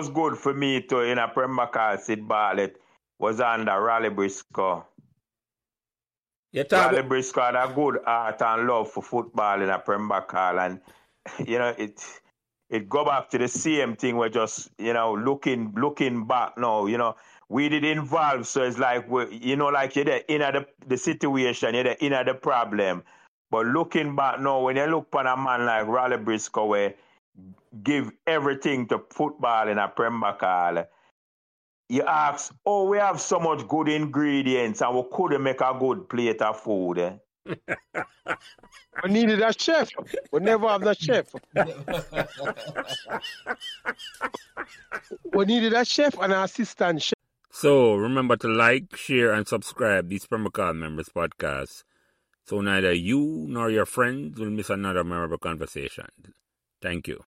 was good for me to in a Pembroke Hall Sid Bartlett was under Raleigh Briscoe. You talk Raleigh Briscoe had a good heart and love for football in a Pembroke Hall and you know it it go back to the same thing. We're just you know looking looking back now you know. We did involve so it's like we you know like you're the inner the, the situation you're the inner the problem. But looking back now when you look upon a man like Raleigh Briscoe where give everything to football in a Pembroke Hall you ask oh we have so much good ingredients and we couldn't make a good plate of food eh? We needed a chef. We never have the chef. we needed a chef and an assistant chef. So remember to like, share, and subscribe these Pembroke Hall Members podcast. so neither you nor your friends will miss another memorable conversation. Thank you.